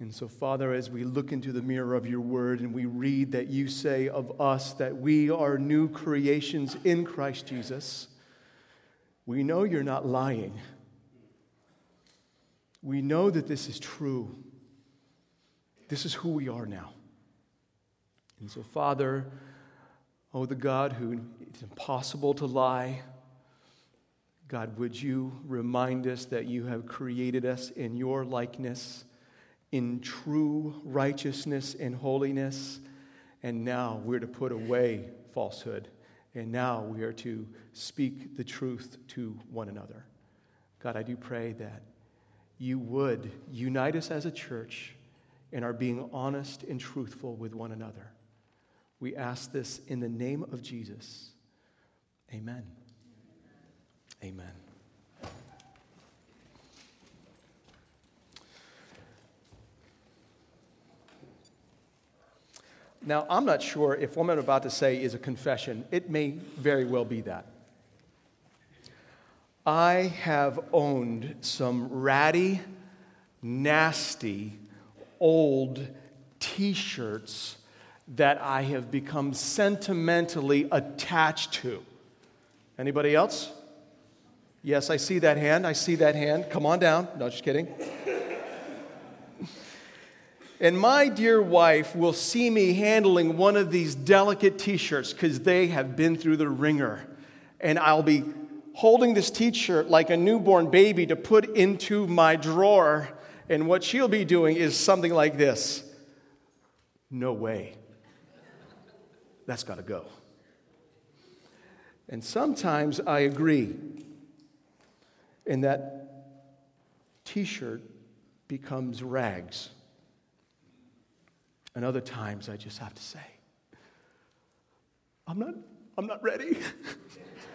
And so, Father, as we look into the mirror of your word and we read that you say of us that we are new creations in Christ Jesus, we know you're not lying. We know that this is true. This is who we are now. And so, Father, oh, the God who it's impossible to lie, God, would you remind us that you have created us in your likeness, in true righteousness and holiness, and now we're to put away falsehood, and now we are to speak the truth to one another. God, I do pray that you would unite us as a church in our being honest and truthful with one another. We ask this in the name of Jesus. Amen. Amen. Now, I'm not sure if what I'm about to say is a confession. It may very well be that. I have owned some ratty, nasty, old t shirts that I have become sentimentally attached to. Anybody else? Yes, I see that hand. I see that hand. Come on down. No, just kidding. And my dear wife will see me handling one of these delicate t shirts because they have been through the wringer. And I'll be holding this t shirt like a newborn baby to put into my drawer. And what she'll be doing is something like this No way. That's got to go. And sometimes I agree and that t shirt becomes rags. And other times I just have to say, I'm not, I'm not ready.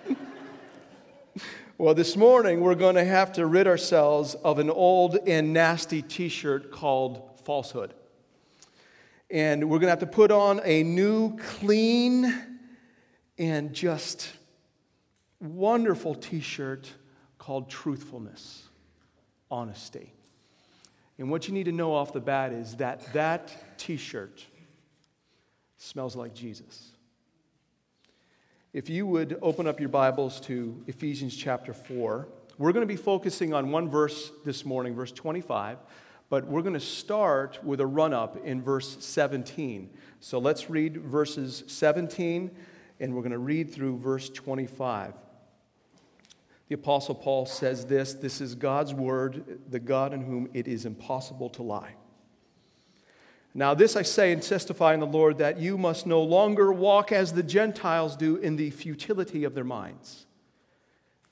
well, this morning we're going to have to rid ourselves of an old and nasty t shirt called falsehood. And we're going to have to put on a new, clean, and just wonderful t shirt called truthfulness, honesty. And what you need to know off the bat is that that t shirt smells like Jesus. If you would open up your Bibles to Ephesians chapter 4, we're going to be focusing on one verse this morning, verse 25, but we're going to start with a run up in verse 17. So let's read verses 17, and we're going to read through verse 25. The Apostle Paul says this this is God's word, the God in whom it is impossible to lie. Now, this I say and testify in the Lord that you must no longer walk as the Gentiles do in the futility of their minds.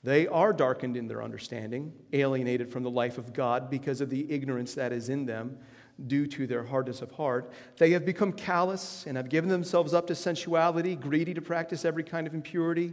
They are darkened in their understanding, alienated from the life of God because of the ignorance that is in them due to their hardness of heart. They have become callous and have given themselves up to sensuality, greedy to practice every kind of impurity.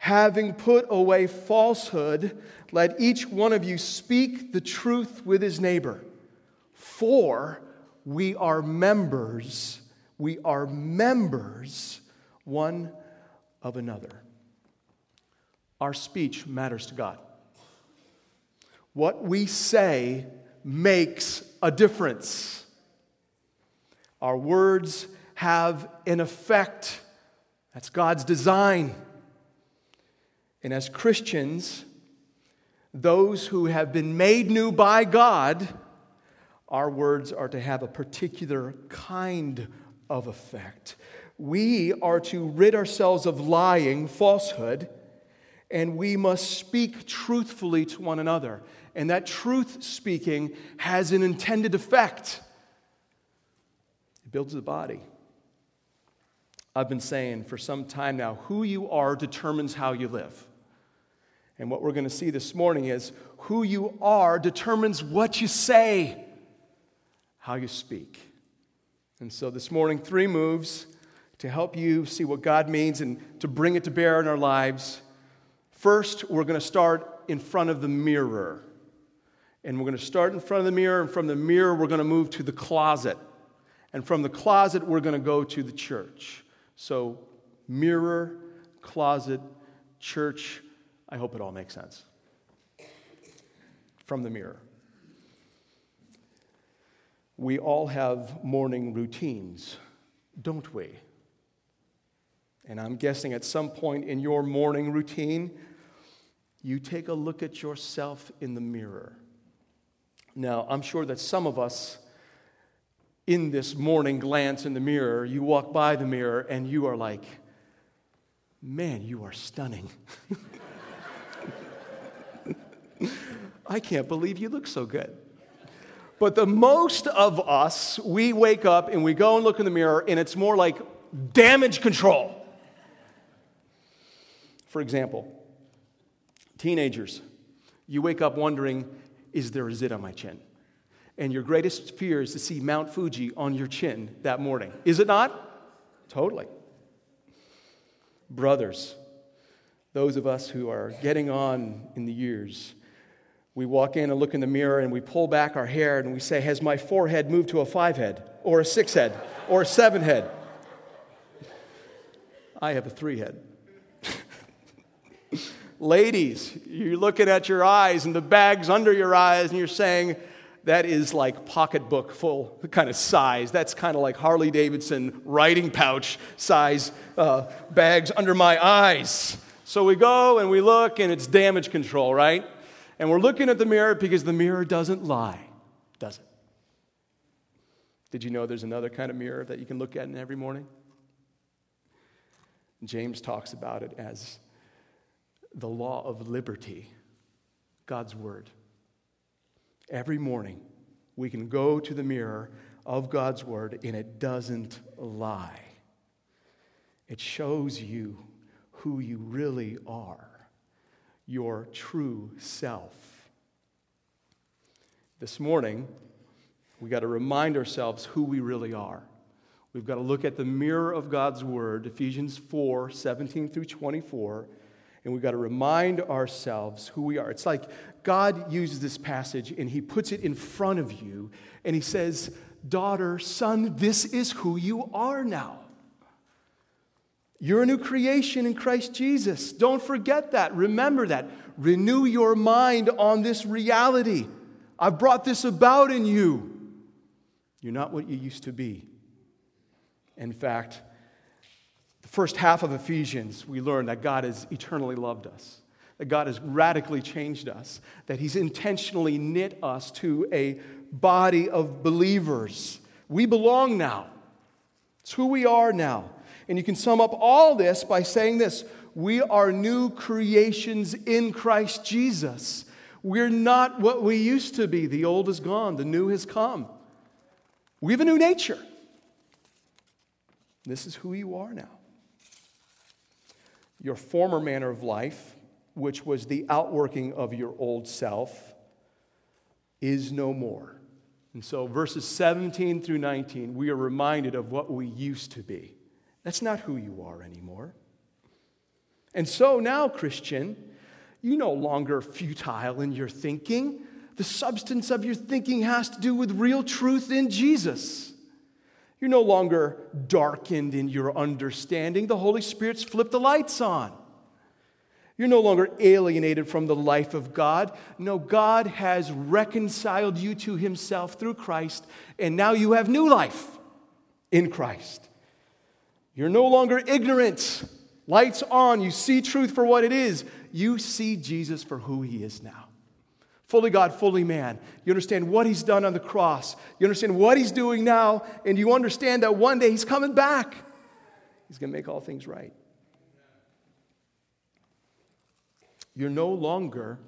having put away falsehood, let each one of you speak the truth with his neighbor. For we are members, we are members one of another. Our speech matters to God. What we say makes a difference. Our words have an effect. That's God's design. And as Christians, those who have been made new by God, our words are to have a particular kind of effect. We are to rid ourselves of lying, falsehood, and we must speak truthfully to one another. And that truth speaking has an intended effect. It builds the body. I've been saying for some time now who you are determines how you live. And what we're going to see this morning is who you are determines what you say, how you speak. And so this morning, three moves to help you see what God means and to bring it to bear in our lives. First, we're going to start in front of the mirror. And we're going to start in front of the mirror, and from the mirror, we're going to move to the closet. And from the closet, we're going to go to the church. So, mirror, closet, church. I hope it all makes sense. From the mirror. We all have morning routines, don't we? And I'm guessing at some point in your morning routine, you take a look at yourself in the mirror. Now, I'm sure that some of us, in this morning glance in the mirror, you walk by the mirror and you are like, man, you are stunning. I can't believe you look so good. But the most of us, we wake up and we go and look in the mirror, and it's more like damage control. For example, teenagers, you wake up wondering, is there a zit on my chin? And your greatest fear is to see Mount Fuji on your chin that morning. Is it not? Totally. Brothers, those of us who are getting on in the years, we walk in and look in the mirror and we pull back our hair and we say, Has my forehead moved to a five head, or a six head, or a seven head? I have a three head. Ladies, you're looking at your eyes and the bags under your eyes, and you're saying, that is like pocketbook full kind of size. That's kind of like Harley Davidson writing pouch size uh, bags under my eyes. So we go and we look, and it's damage control, right? And we're looking at the mirror because the mirror doesn't lie, does it? Did you know there's another kind of mirror that you can look at in every morning? James talks about it as the law of liberty, God's Word. Every morning, we can go to the mirror of God's Word and it doesn't lie. It shows you who you really are, your true self. This morning, we got to remind ourselves who we really are. We've got to look at the mirror of God's Word, Ephesians 4 17 through 24 and we've got to remind ourselves who we are. It's like God uses this passage and He puts it in front of you and He says, Daughter, son, this is who you are now. You're a new creation in Christ Jesus. Don't forget that. Remember that. Renew your mind on this reality. I've brought this about in you. You're not what you used to be. In fact, the first half of Ephesians, we learn that God has eternally loved us, that God has radically changed us, that He's intentionally knit us to a body of believers. We belong now. It's who we are now. And you can sum up all this by saying this we are new creations in Christ Jesus. We're not what we used to be. The old is gone, the new has come. We have a new nature. This is who you are now. Your former manner of life, which was the outworking of your old self, is no more. And so, verses 17 through 19, we are reminded of what we used to be. That's not who you are anymore. And so now, Christian, you no longer futile in your thinking. The substance of your thinking has to do with real truth in Jesus. You're no longer darkened in your understanding. The Holy Spirit's flipped the lights on. You're no longer alienated from the life of God. No, God has reconciled you to Himself through Christ, and now you have new life in Christ. You're no longer ignorant. Lights on. You see truth for what it is. You see Jesus for who He is now fully God, fully man. You understand what he's done on the cross. You understand what he's doing now, and you understand that one day he's coming back. He's going to make all things right. You're no longer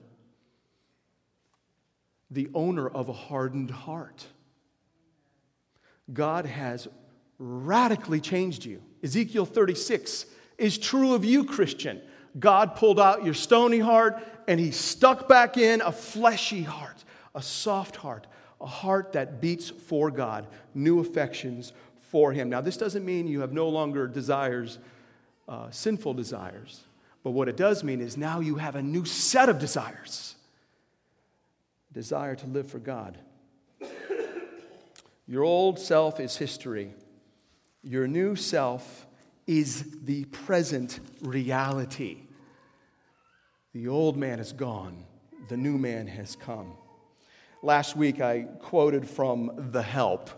the owner of a hardened heart. God has radically changed you. Ezekiel 36 is true of you, Christian. God pulled out your stony heart and he stuck back in a fleshy heart, a soft heart, a heart that beats for God, new affections for Him. Now, this doesn't mean you have no longer desires, uh, sinful desires, but what it does mean is now you have a new set of desires desire to live for God. Your old self is history, your new self is the present reality. The old man is gone, the new man has come. Last week I quoted from The Help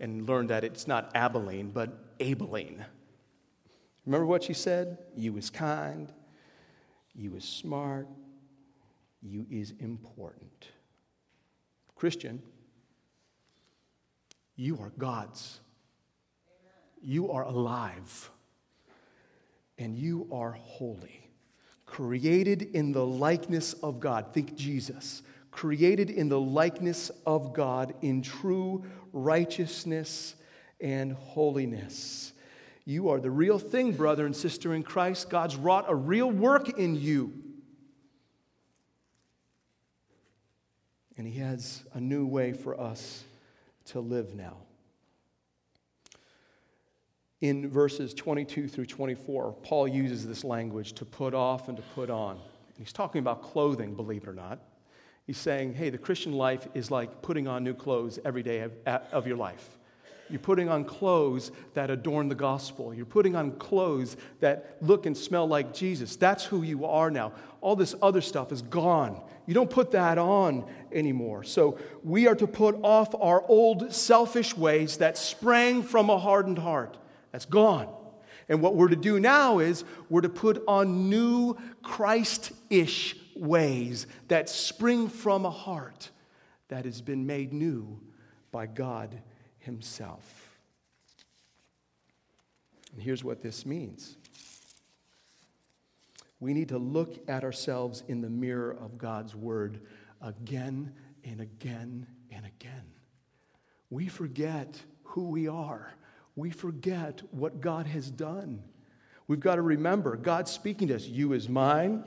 and learned that it's not Abilene, but Aibileen. Remember what she said? You is kind, you is smart, you is important. Christian, you are God's. You are alive. And you are holy. Created in the likeness of God. Think Jesus. Created in the likeness of God in true righteousness and holiness. You are the real thing, brother and sister in Christ. God's wrought a real work in you. And He has a new way for us to live now. In verses 22 through 24, Paul uses this language to put off and to put on. He's talking about clothing, believe it or not. He's saying, hey, the Christian life is like putting on new clothes every day of, of your life. You're putting on clothes that adorn the gospel. You're putting on clothes that look and smell like Jesus. That's who you are now. All this other stuff is gone. You don't put that on anymore. So we are to put off our old selfish ways that sprang from a hardened heart. That's gone. And what we're to do now is we're to put on new Christ ish ways that spring from a heart that has been made new by God Himself. And here's what this means we need to look at ourselves in the mirror of God's Word again and again and again. We forget who we are, we forget what God has done. We've got to remember God's speaking to us. You is mine,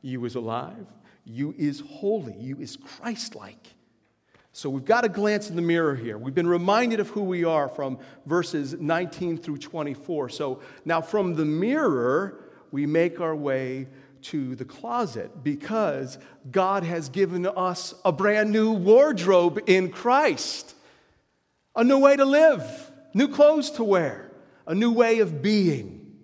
you is alive, you is holy, you is Christ like. So we've got to glance in the mirror here. We've been reminded of who we are from verses 19 through 24. So now from the mirror, we make our way to the closet because God has given us a brand new wardrobe in Christ, a new way to live, new clothes to wear, a new way of being.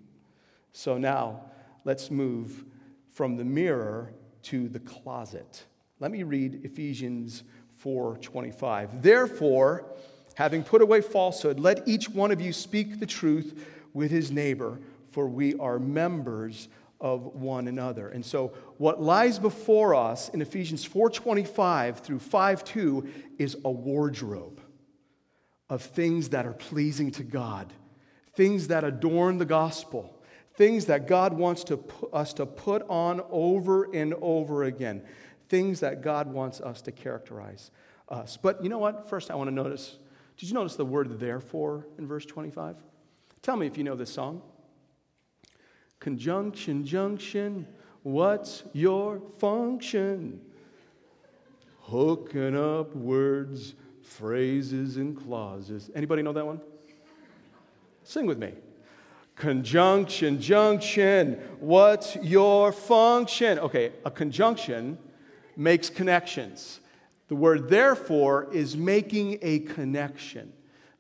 So now let's move from the mirror to the closet. Let me read Ephesians 4:25. Therefore, having put away falsehood, let each one of you speak the truth with his neighbor for we are members of one another. And so what lies before us in Ephesians 4:25 through 5:2 is a wardrobe of things that are pleasing to God, things that adorn the gospel, things that God wants to us to put on over and over again, things that God wants us to characterize us. But you know what? First I want to notice did you notice the word therefore in verse 25? Tell me if you know this song. Conjunction, junction, what's your function? Hooking up words, phrases, and clauses. Anybody know that one? Sing with me. Conjunction, junction, what's your function? Okay, a conjunction makes connections. The word therefore is making a connection.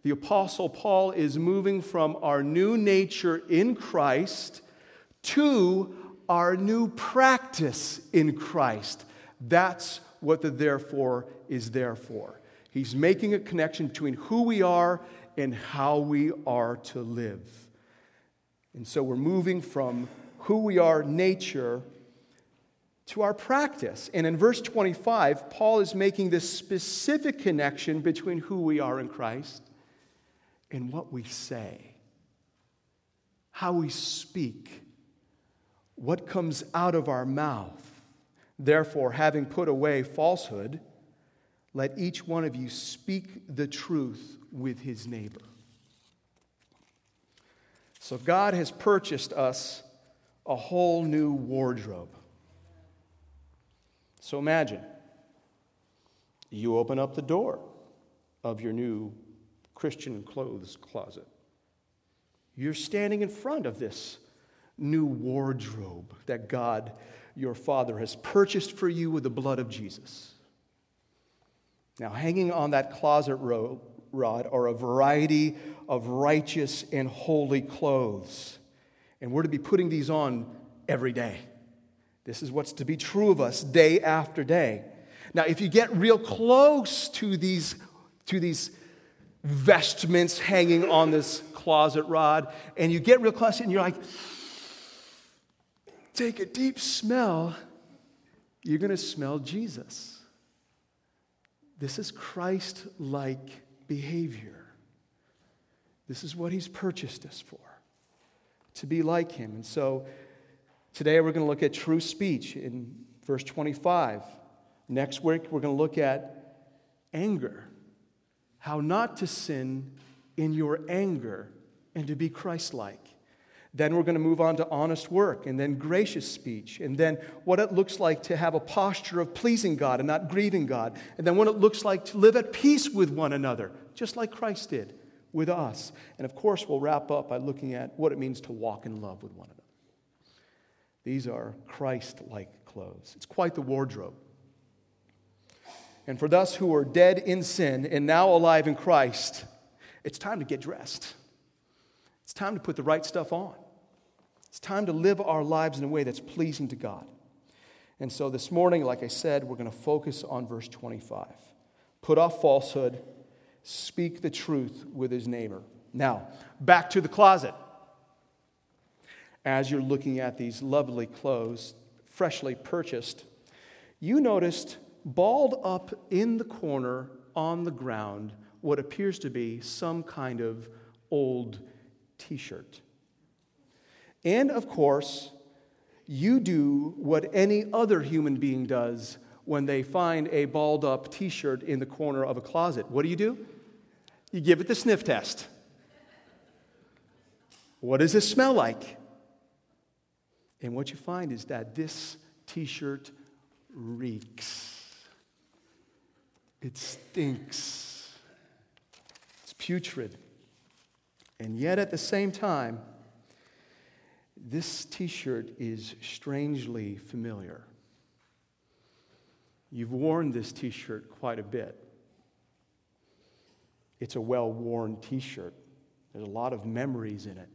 The Apostle Paul is moving from our new nature in Christ to our new practice in Christ. That's what the therefore is there for. He's making a connection between who we are and how we are to live. And so we're moving from who we are, nature, to our practice. And in verse 25, Paul is making this specific connection between who we are in Christ and what we say, how we speak what comes out of our mouth. Therefore, having put away falsehood, let each one of you speak the truth with his neighbor. So, God has purchased us a whole new wardrobe. So, imagine you open up the door of your new Christian clothes closet. You're standing in front of this new wardrobe that God, your Father, has purchased for you with the blood of Jesus. Now, hanging on that closet rod are a variety of righteous and holy clothes. And we're to be putting these on every day. This is what's to be true of us day after day. Now, if you get real close to these, to these vestments hanging on this closet rod, and you get real close and you're like, take a deep smell, you're going to smell Jesus. This is Christ like behavior. This is what he's purchased us for, to be like him. And so today we're going to look at true speech in verse 25. Next week we're going to look at anger, how not to sin in your anger and to be Christ like. Then we're going to move on to honest work and then gracious speech and then what it looks like to have a posture of pleasing God and not grieving God. And then what it looks like to live at peace with one another, just like Christ did with us. And of course, we'll wrap up by looking at what it means to walk in love with one another. These are Christ like clothes. It's quite the wardrobe. And for those who are dead in sin and now alive in Christ, it's time to get dressed. It's time to put the right stuff on. It's time to live our lives in a way that's pleasing to God. And so this morning, like I said, we're going to focus on verse 25. Put off falsehood, speak the truth with his neighbor. Now, back to the closet. As you're looking at these lovely clothes, freshly purchased, you noticed balled up in the corner on the ground what appears to be some kind of old t shirt. And of course, you do what any other human being does when they find a balled up t shirt in the corner of a closet. What do you do? You give it the sniff test. What does this smell like? And what you find is that this t shirt reeks. It stinks. It's putrid. And yet, at the same time, this t shirt is strangely familiar. You've worn this t shirt quite a bit. It's a well worn t shirt, there's a lot of memories in it.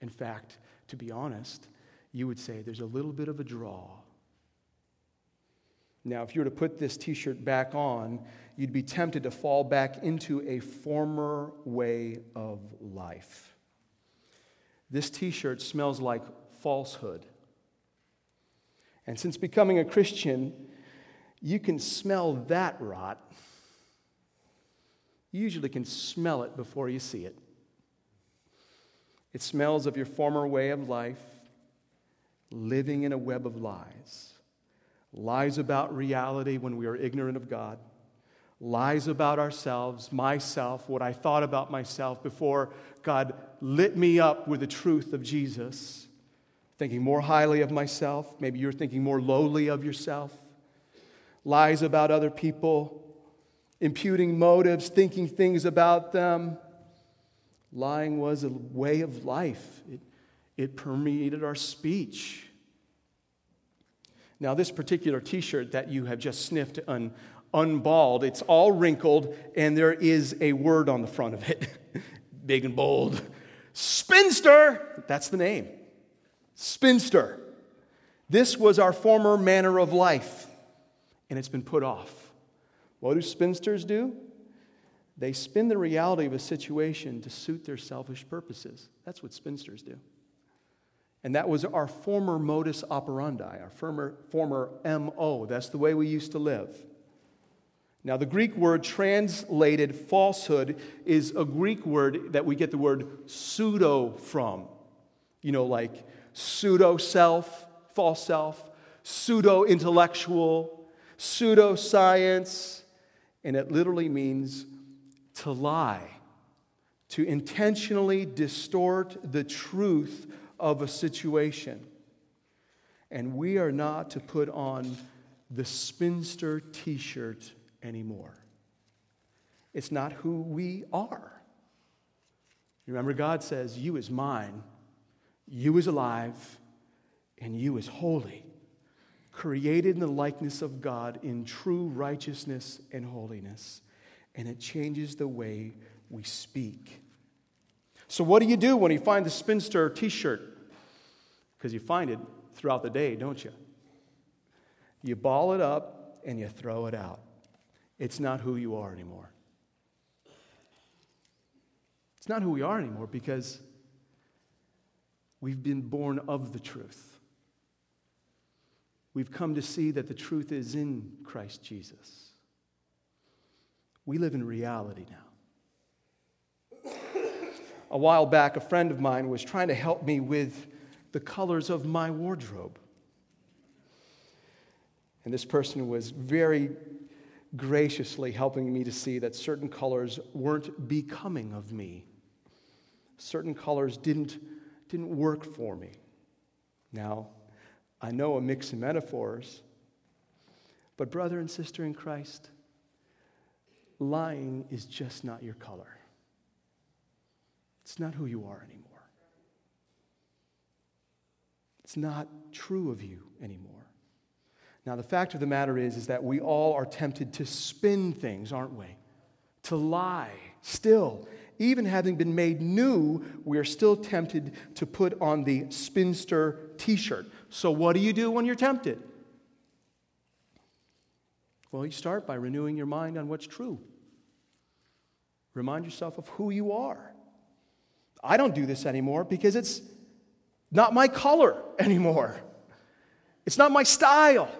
In fact, to be honest, you would say there's a little bit of a draw. Now, if you were to put this t shirt back on, you'd be tempted to fall back into a former way of life. This t shirt smells like falsehood. And since becoming a Christian, you can smell that rot. You usually can smell it before you see it. It smells of your former way of life, living in a web of lies. Lies about reality when we are ignorant of God lies about ourselves, myself, what I thought about myself before God lit me up with the truth of Jesus. Thinking more highly of myself. Maybe you're thinking more lowly of yourself. Lies about other people, imputing motives, thinking things about them. Lying was a way of life, it, it permeated our speech. Now, this particular t shirt that you have just sniffed un, unballed. It's all wrinkled, and there is a word on the front of it, big and bold. Spinster! That's the name. Spinster. This was our former manner of life, and it's been put off. What do spinsters do? They spin the reality of a situation to suit their selfish purposes. That's what spinsters do. And that was our former modus operandi, our former, former MO. That's the way we used to live. Now, the Greek word translated falsehood is a Greek word that we get the word pseudo from. You know, like pseudo self, false self, pseudo intellectual, pseudo science, and it literally means to lie, to intentionally distort the truth of a situation. And we are not to put on the spinster t shirt anymore. It's not who we are. Remember, God says, You is mine, you is alive, and you is holy, created in the likeness of God in true righteousness and holiness. And it changes the way we speak. So, what do you do when you find the spinster t shirt? Because you find it throughout the day, don't you? You ball it up and you throw it out. It's not who you are anymore. It's not who we are anymore because we've been born of the truth. We've come to see that the truth is in Christ Jesus. We live in reality now. A while back, a friend of mine was trying to help me with the colors of my wardrobe. And this person was very graciously helping me to see that certain colors weren't becoming of me certain colors didn't, didn't work for me. Now, I know a mix of metaphors, but brother and sister in Christ, lying is just not your color. It's not who you are anymore. It's not true of you anymore. Now, the fact of the matter is, is that we all are tempted to spin things, aren't we? To lie still even having been made new, we are still tempted to put on the spinster t shirt. So, what do you do when you're tempted? Well, you start by renewing your mind on what's true. Remind yourself of who you are. I don't do this anymore because it's not my color anymore. It's not my style.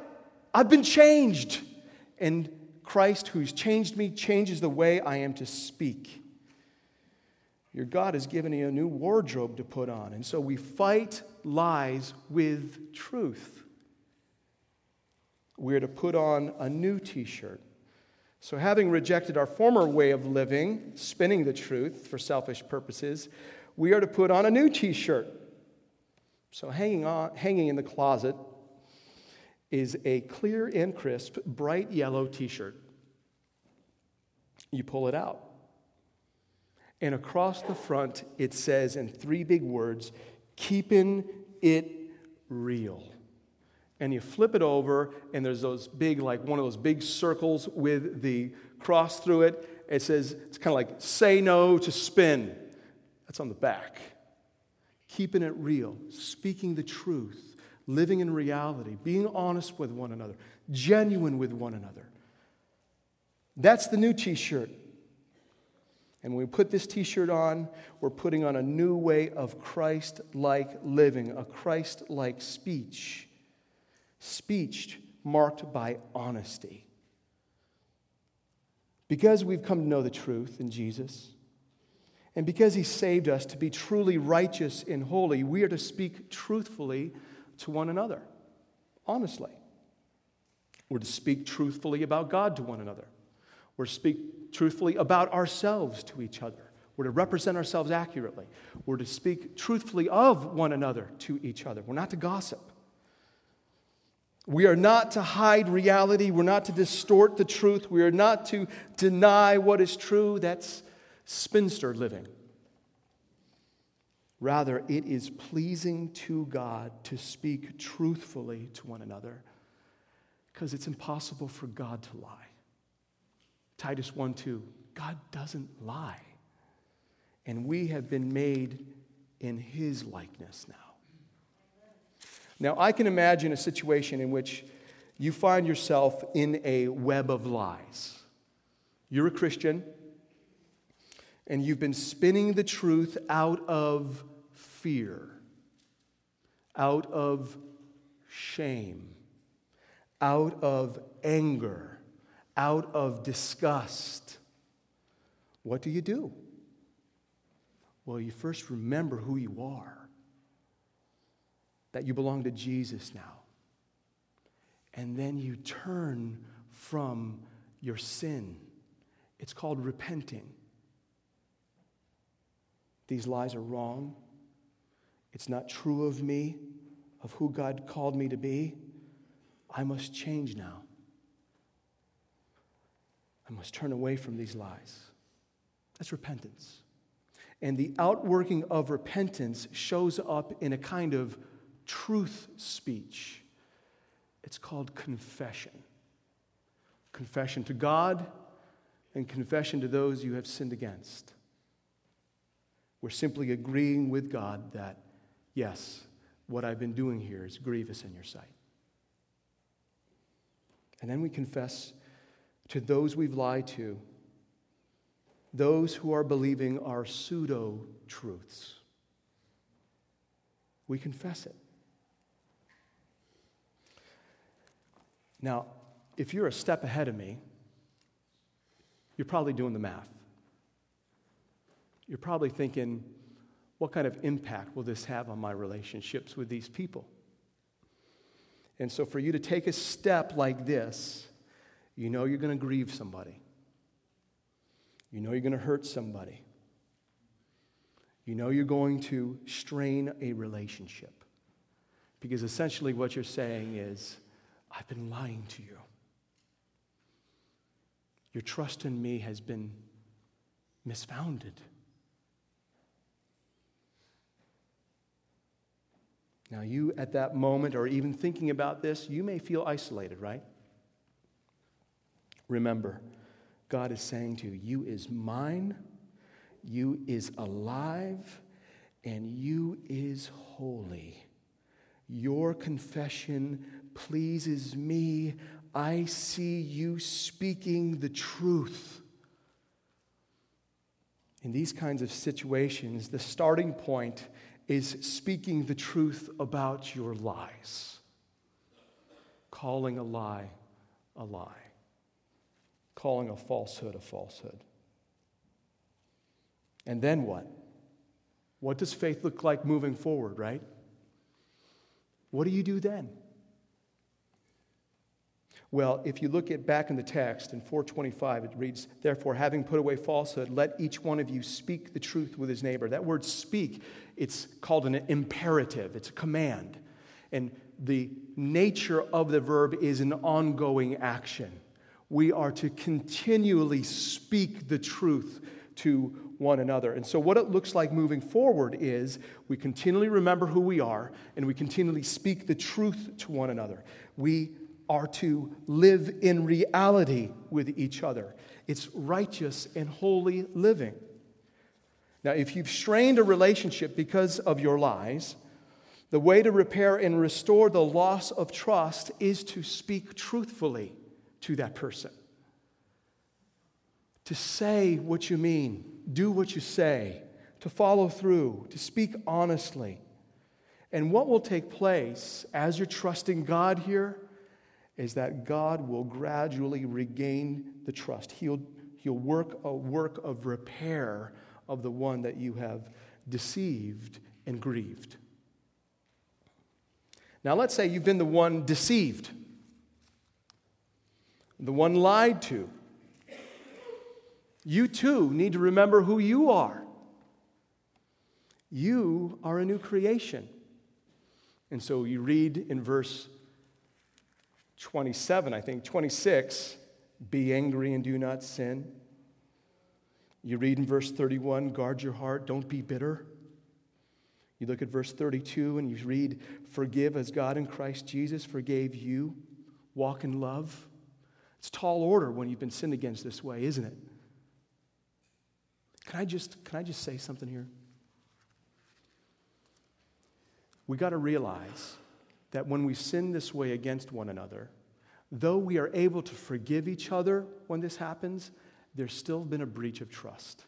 I've been changed. And Christ, who's changed me, changes the way I am to speak. Your God has given you a new wardrobe to put on. And so we fight lies with truth. We're to put on a new t shirt. So, having rejected our former way of living, spinning the truth for selfish purposes, we are to put on a new t shirt. So, hanging, on, hanging in the closet is a clear and crisp, bright yellow t shirt. You pull it out. And across the front, it says in three big words, keeping it real. And you flip it over, and there's those big, like one of those big circles with the cross through it. It says, it's kind of like, say no to spin. That's on the back. Keeping it real, speaking the truth, living in reality, being honest with one another, genuine with one another. That's the new t shirt. And when we put this t shirt on, we're putting on a new way of Christ like living, a Christ like speech. Speech marked by honesty. Because we've come to know the truth in Jesus, and because He saved us to be truly righteous and holy, we are to speak truthfully to one another, honestly. We're to speak truthfully about God to one another. We're to speak truthfully about ourselves to each other. We're to represent ourselves accurately. We're to speak truthfully of one another to each other. We're not to gossip. We are not to hide reality. We're not to distort the truth. We are not to deny what is true. That's spinster living. Rather, it is pleasing to God to speak truthfully to one another because it's impossible for God to lie. Titus 1 2. God doesn't lie. And we have been made in his likeness now. Now, I can imagine a situation in which you find yourself in a web of lies. You're a Christian, and you've been spinning the truth out of fear, out of shame, out of anger out of disgust, what do you do? Well, you first remember who you are, that you belong to Jesus now. And then you turn from your sin. It's called repenting. These lies are wrong. It's not true of me, of who God called me to be. I must change now. I must turn away from these lies. That's repentance. And the outworking of repentance shows up in a kind of truth speech. It's called confession confession to God and confession to those you have sinned against. We're simply agreeing with God that, yes, what I've been doing here is grievous in your sight. And then we confess to those we've lied to, those who are believing our pseudo truths. We confess it. Now, if you're a step ahead of me, you're probably doing the math. You're probably thinking, what kind of impact will this have on my relationships with these people? And so, for you to take a step like this, you know you're going to grieve somebody. You know you're going to hurt somebody. You know you're going to strain a relationship. Because essentially, what you're saying is, I've been lying to you. Your trust in me has been misfounded. Now, you at that moment, or even thinking about this, you may feel isolated, right? Remember, God is saying to you, You is mine, you is alive, and you is holy. Your confession pleases me. I see you speaking the truth. In these kinds of situations, the starting point is speaking the truth about your lies, calling a lie a lie, calling a falsehood a falsehood. And then what? What does faith look like moving forward, right? What do you do then? Well, if you look at back in the text in 425, it reads, Therefore, having put away falsehood, let each one of you speak the truth with his neighbor. That word speak, it's called an imperative, it's a command. And the nature of the verb is an ongoing action. We are to continually speak the truth to one another. And so, what it looks like moving forward is we continually remember who we are and we continually speak the truth to one another. We are to live in reality with each other. It's righteous and holy living. Now, if you've strained a relationship because of your lies, the way to repair and restore the loss of trust is to speak truthfully to that person. To say what you mean, do what you say, to follow through, to speak honestly. And what will take place as you're trusting God here is that God will gradually regain the trust. He'll, he'll work a work of repair of the one that you have deceived and grieved. Now, let's say you've been the one deceived, the one lied to. You too need to remember who you are. You are a new creation. And so you read in verse 27, I think, 26, be angry and do not sin. You read in verse 31, guard your heart, don't be bitter. You look at verse 32 and you read, forgive as God in Christ Jesus forgave you. Walk in love. It's tall order when you've been sinned against this way, isn't it? Can I just, can I just say something here? We got to realize that when we sin this way against one another, though we are able to forgive each other when this happens, there's still been a breach of trust.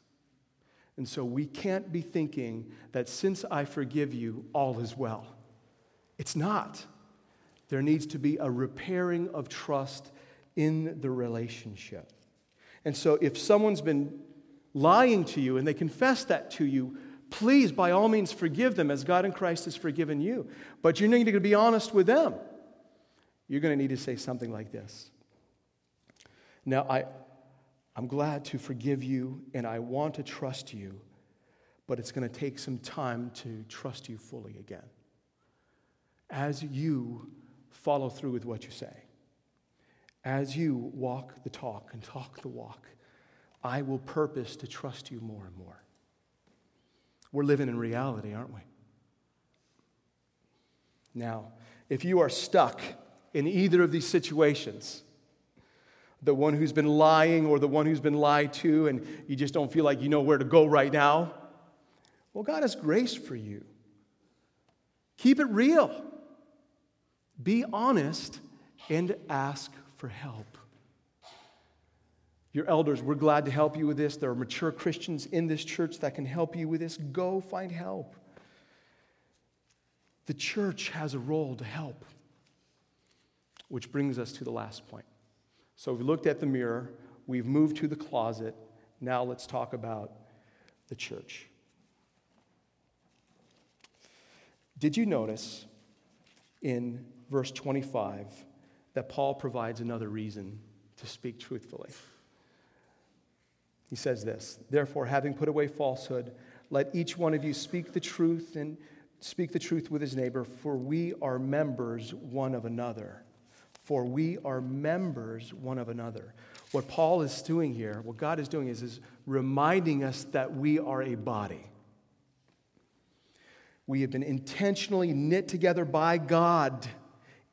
And so we can't be thinking that since I forgive you, all is well. It's not. There needs to be a repairing of trust in the relationship. And so if someone's been lying to you and they confess that to you, please, by all means, forgive them as God in Christ has forgiven you. But you need to be honest with them. You're going to need to say something like this Now, I, I'm glad to forgive you and I want to trust you, but it's going to take some time to trust you fully again. As you follow through with what you say, as you walk the talk and talk the walk, I will purpose to trust you more and more. We're living in reality, aren't we? Now, if you are stuck in either of these situations, the one who's been lying or the one who's been lied to, and you just don't feel like you know where to go right now, well, God has grace for you. Keep it real. Be honest and ask for help. Your elders, we're glad to help you with this. There are mature Christians in this church that can help you with this. Go find help. The church has a role to help. Which brings us to the last point. So we've looked at the mirror, we've moved to the closet. Now let's talk about the church. Did you notice in verse 25 that Paul provides another reason to speak truthfully? He says this Therefore, having put away falsehood, let each one of you speak the truth and speak the truth with his neighbor, for we are members one of another. For we are members one of another. What Paul is doing here, what God is doing is, is reminding us that we are a body. We have been intentionally knit together by God.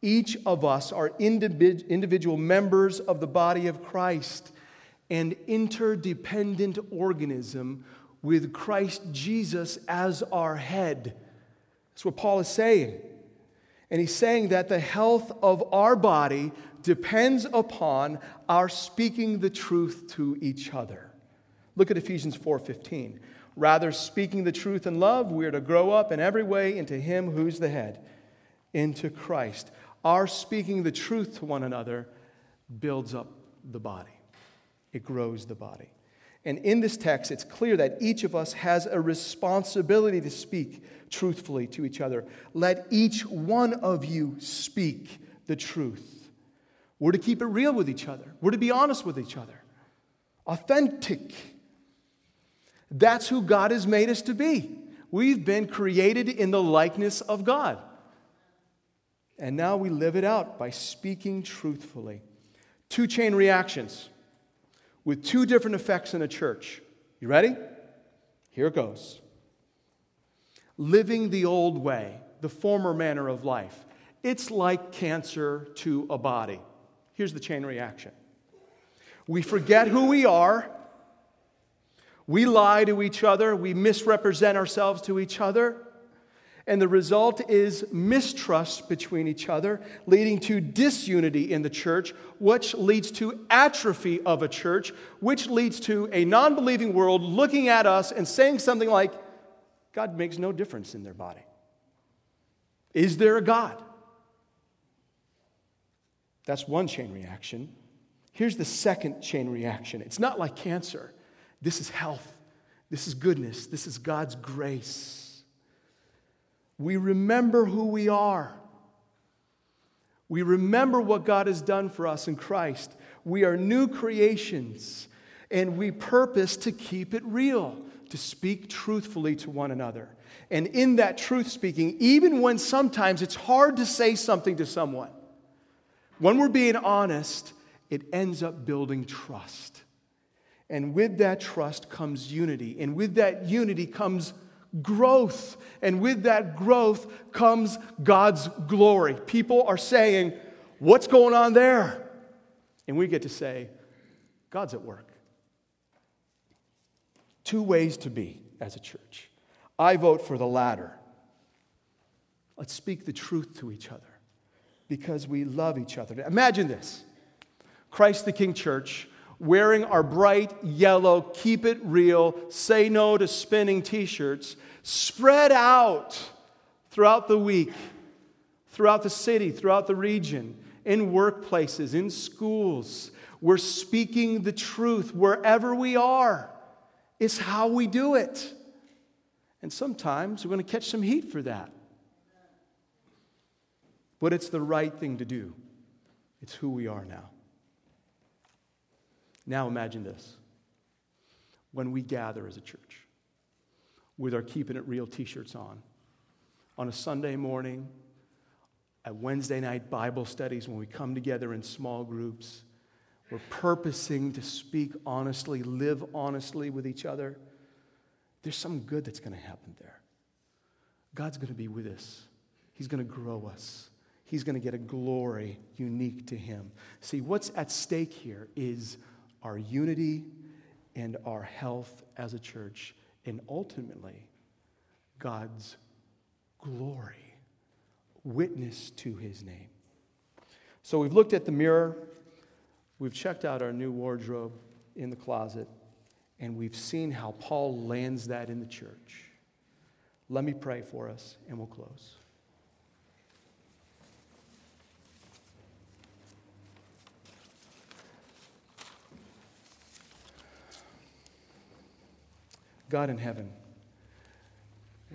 Each of us are individual members of the body of Christ, an interdependent organism with Christ Jesus as our head. That's what Paul is saying. And he's saying that the health of our body depends upon our speaking the truth to each other. Look at Ephesians 4:15. Rather, speaking the truth in love, we are to grow up in every way into Him who's the head, into Christ. Our speaking the truth to one another builds up the body, it grows the body. And in this text, it's clear that each of us has a responsibility to speak truthfully to each other. Let each one of you speak the truth. We're to keep it real with each other, we're to be honest with each other, authentic. That's who God has made us to be. We've been created in the likeness of God. And now we live it out by speaking truthfully. Two chain reactions with two different effects in a church. You ready? Here it goes. Living the old way, the former manner of life. It's like cancer to a body. Here's the chain reaction we forget who we are we lie to each other, we misrepresent ourselves to each other, and the result is mistrust between each other, leading to disunity in the church, which leads to atrophy of a church, which leads to a non believing world looking at us and saying something like, God makes no difference in their body. Is there a God? That's one chain reaction. Here's the second chain reaction it's not like cancer. This is health. This is goodness. This is God's grace. We remember who we are. We remember what God has done for us in Christ. We are new creations, and we purpose to keep it real, to speak truthfully to one another. And in that truth speaking, even when sometimes it's hard to say something to someone, when we're being honest, it ends up building trust. And with that trust comes unity. And with that unity comes growth. And with that growth comes God's glory. People are saying, What's going on there? And we get to say, God's at work. Two ways to be as a church. I vote for the latter. Let's speak the truth to each other because we love each other. Imagine this Christ the King Church wearing our bright yellow, keep it real, say no to spinning t shirts, spread out throughout the week, throughout the city, throughout the region, in workplaces, in schools. We're speaking the truth wherever we are. It's how we do it. And sometimes we're going to catch some heat for that. But it's the right thing to do. It's who we are now. Now imagine this when we gather as a church with our Keeping It Real t shirts on, on a Sunday morning, at Wednesday night Bible studies, when we come together in small groups, we're purposing to speak honestly, live honestly with each other. there's some good that's going to happen there. God's going to be with us, He's going to grow us. He's going to get a glory unique to him. See, what's at stake here is our unity and our health as a church, and ultimately, God's glory, witness to his name. So we've looked at the mirror, we've checked out our new wardrobe in the closet, and we've seen how Paul lands that in the church. Let me pray for us, and we'll close. God in heaven,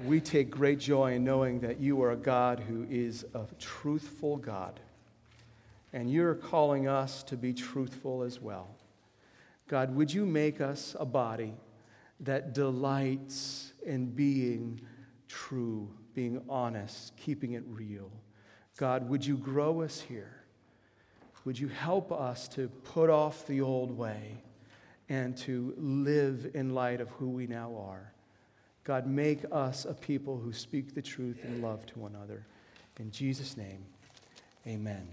we take great joy in knowing that you are a God who is a truthful God. And you're calling us to be truthful as well. God, would you make us a body that delights in being true, being honest, keeping it real? God, would you grow us here? Would you help us to put off the old way and to live in light of who we now are. God, make us a people who speak the truth in love to one another. In Jesus' name, amen.